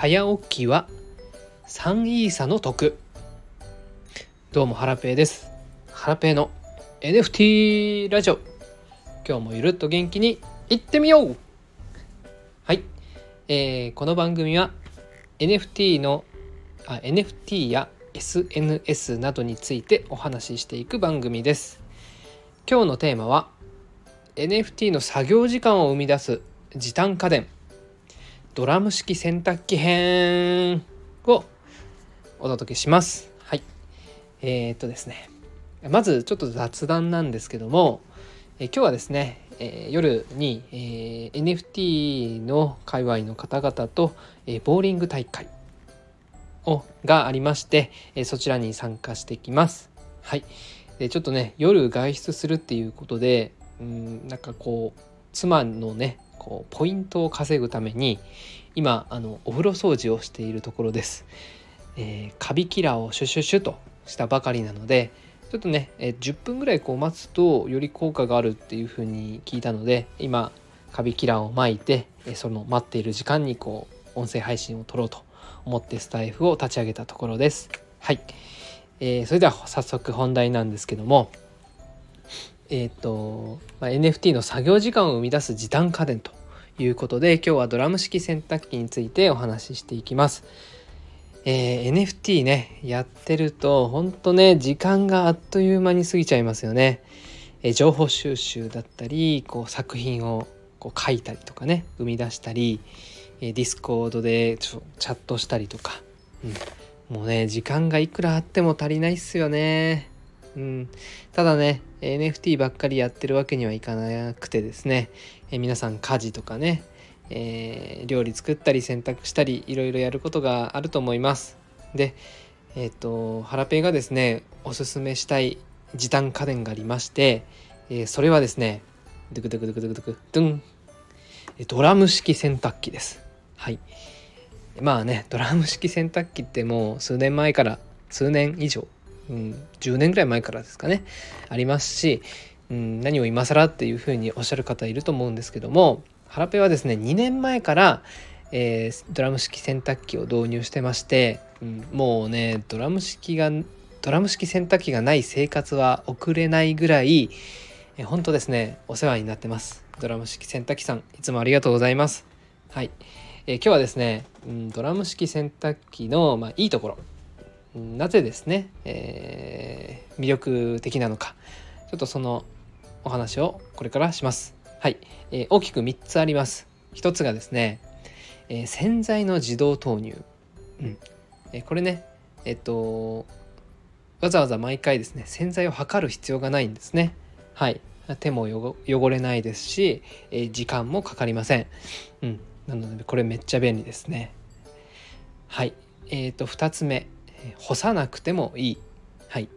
早起きは3イーサの得。どうもハラペーです。ハラペーの NFT ラジオ。今日もゆるっと元気にいってみよう。はい、えー、この番組は NFT のあ NFT や SNS などについてお話ししていく番組です。今日のテーマは NFT の作業時間を生み出す時短家電。ドラム式洗濯機編をお届けします。はい。えー、っとですね。まずちょっと雑談なんですけども、え今日はですね、えー、夜に、えー、NFT の界隈の方々と、えー、ボーリング大会をがありまして、えそちらに参加してきます。はい。でちょっとね夜外出するっていうことでうんなんかこう妻のねこうポイントを稼ぐために今あのお風呂掃除をしているところです、えー、カビキラーをシュシュシュとしたばかりなのでちょっとね、えー、10分ぐらいこう待つとより効果があるっていう風に聞いたので今カビキラーを巻いて、えー、その待っている時間にこう音声配信を撮ろうと思ってスタイフを立ち上げたところです。はい、えー、それでは早速本題なんですけどもえっ、ー、と、まあ、NFT の作業時間を生み出す時短家電ということで今日はドラム式洗濯機についてお話ししていきます。えー、NFT ねやってると本当ね時間があっという間に過ぎちゃいますよね。えー、情報収集だったりこう作品をこう書いたりとかね生み出したり、えー、ディスコードでちょチャットしたりとか、うん、もうね時間がいくらあっても足りないっすよね。うん、ただね NFT ばっかりやってるわけにはいかなくてですね、え皆さん家事とかね、えー、料理作ったり洗濯したりいろいろやることがあると思います。でえっ、ー、とハラペイがですねおすすめしたい時短家電がありまして、えー、それはですねドゥクドゥクドゥクドゥクドゥクドゥン。ドラム式洗濯機です。はい。まあねドラム式洗濯機ってもう数年前から数年以上うん、10年ぐらい前からですかねありますし、うん、何を今更っていうふうにおっしゃる方いると思うんですけどもハラペはですね2年前から、えー、ドラム式洗濯機を導入してまして、うん、もうねドラム式がドラム式洗濯機がない生活は送れないぐらい、えー、本当ですねお世話になってます。ドラム式洗濯機さんいつもありがとうございます。はい、えー、今日はですね、うん、ドラム式洗濯機の、まあ、いいところ。なぜですね、えー、魅力的なのかちょっとそのお話をこれからします。はい、えー、大きく3つあります。1つがですね、えー、洗剤の自動投入、うんえー、これねえっとわざわざ毎回ですね洗剤を測る必要がないんですね。はい手も汚れないですし、え、時間もかかりません。うん、なのでこれめっちゃ便利ですね。はい。えっ、と2つ目干さなくてもいい、はい、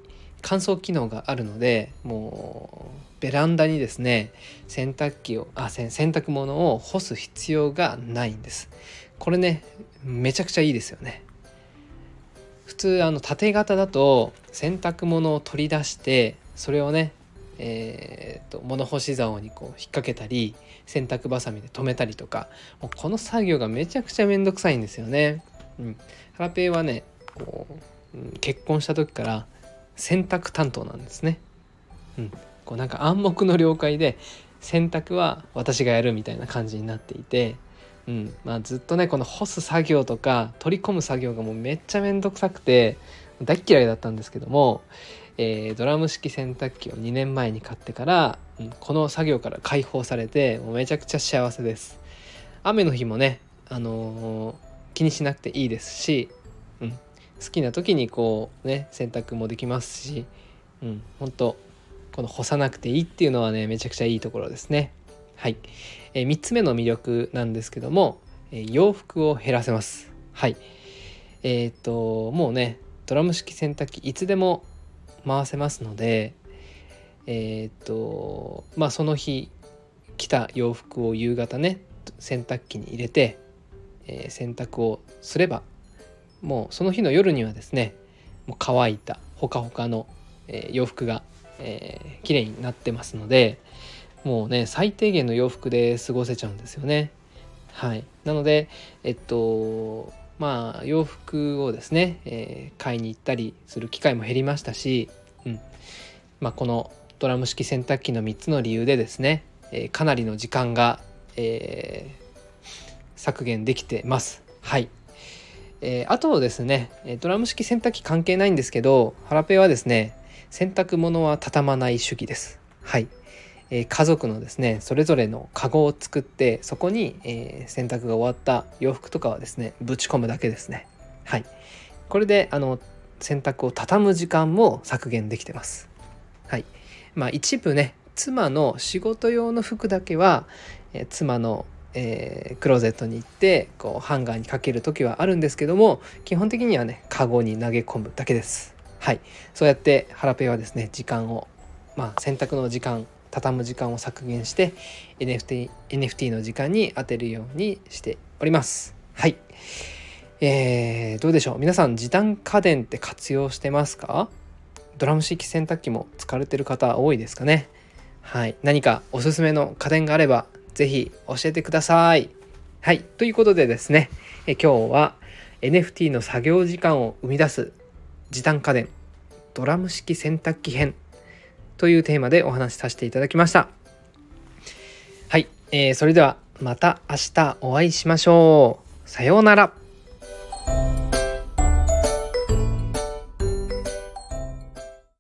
乾燥機能があるのでもうベランダにですね洗濯機をあ洗濯物を干す必要がないんです。これねめちゃくちゃいいですよね。普通あの縦型だと洗濯物を取り出してそれをねえーと、と物干し竿にこう引っ掛けたり洗濯ばさみで留めたりとかもうこの作業がめちゃくちゃめんどくさいんですよね。うん、ハラペイはねこう、結婚した時から洗濯担当なんですね。うん、こうなんか暗黙の了解で洗濯は私がやるみたいな感じになっていて、うんまあ、ずっとねこの干す作業とか取り込む作業がもうめっちゃめんどくさくて大嫌いだったんですけども、えー、ドラム式洗濯機を2年前に買ってから、うん、この作業から解放されてもうめちゃくちゃ幸せです。雨の日もね、あのー、気にしなくていいですし、うん、好きな時にこうね洗濯もできますしうん本当この干さなくていいっていうのはねめちゃくちゃいいところですね。はい、えー、3つ目の魅力なんですけども、えー、洋服を減らせます。はい。えっ、ともうねドラム式洗濯機いつでも回せますのでえっ、とまあその日着た洋服を夕方ね洗濯機に入れて、えー、洗濯をすればもうその日の夜にはですねもう乾いたほかほかの、えー、洋服が、えー、綺麗になってますのでもうね最低限の洋服で過ごせちゃうんですよね。はい、なので、えっとまあ洋服をですね、えー、買いに行ったりする機会も減りましたし、うんまあ、このドラム式洗濯機の3つの理由でですね、えー、かなりの時間が、えー、削減できてます。はい、えー、あとですねドラム式洗濯機関係ないんですけどハラペはですね洗濯物は畳まない主義です。はい、えー、家族のですねそれぞれのカゴを作ってそこに、えー、洗濯が終わった洋服とかはですねぶち込むだけですね。はい。これであの洗濯を畳む時間も削減できてます。はい。まあ一部ね妻の仕事用の服だけは、え、妻のえー、クローゼットに行ってこうハンガーにかける時はあるんですけども基本的にはねカゴに投げ込むだけです。はい。そうやってハラペはですね時間をまあ洗濯の時間畳む時間を削減して NFT, NFT の時間に当てるようにしております。はい。えー、どうでしょう？皆さん時短家電って活用してますか？ドラム式洗濯機も使われてる方多いですかね？はい。何かおすすめの家電があればぜひ教えてくださいはいということでですねえ今日は NFT の作業時間を生み出す時短家電ドラム式洗濯機編というテーマでお話しさせていただきました。はい、えー、それではまた明日お会いしましょう。さようなら。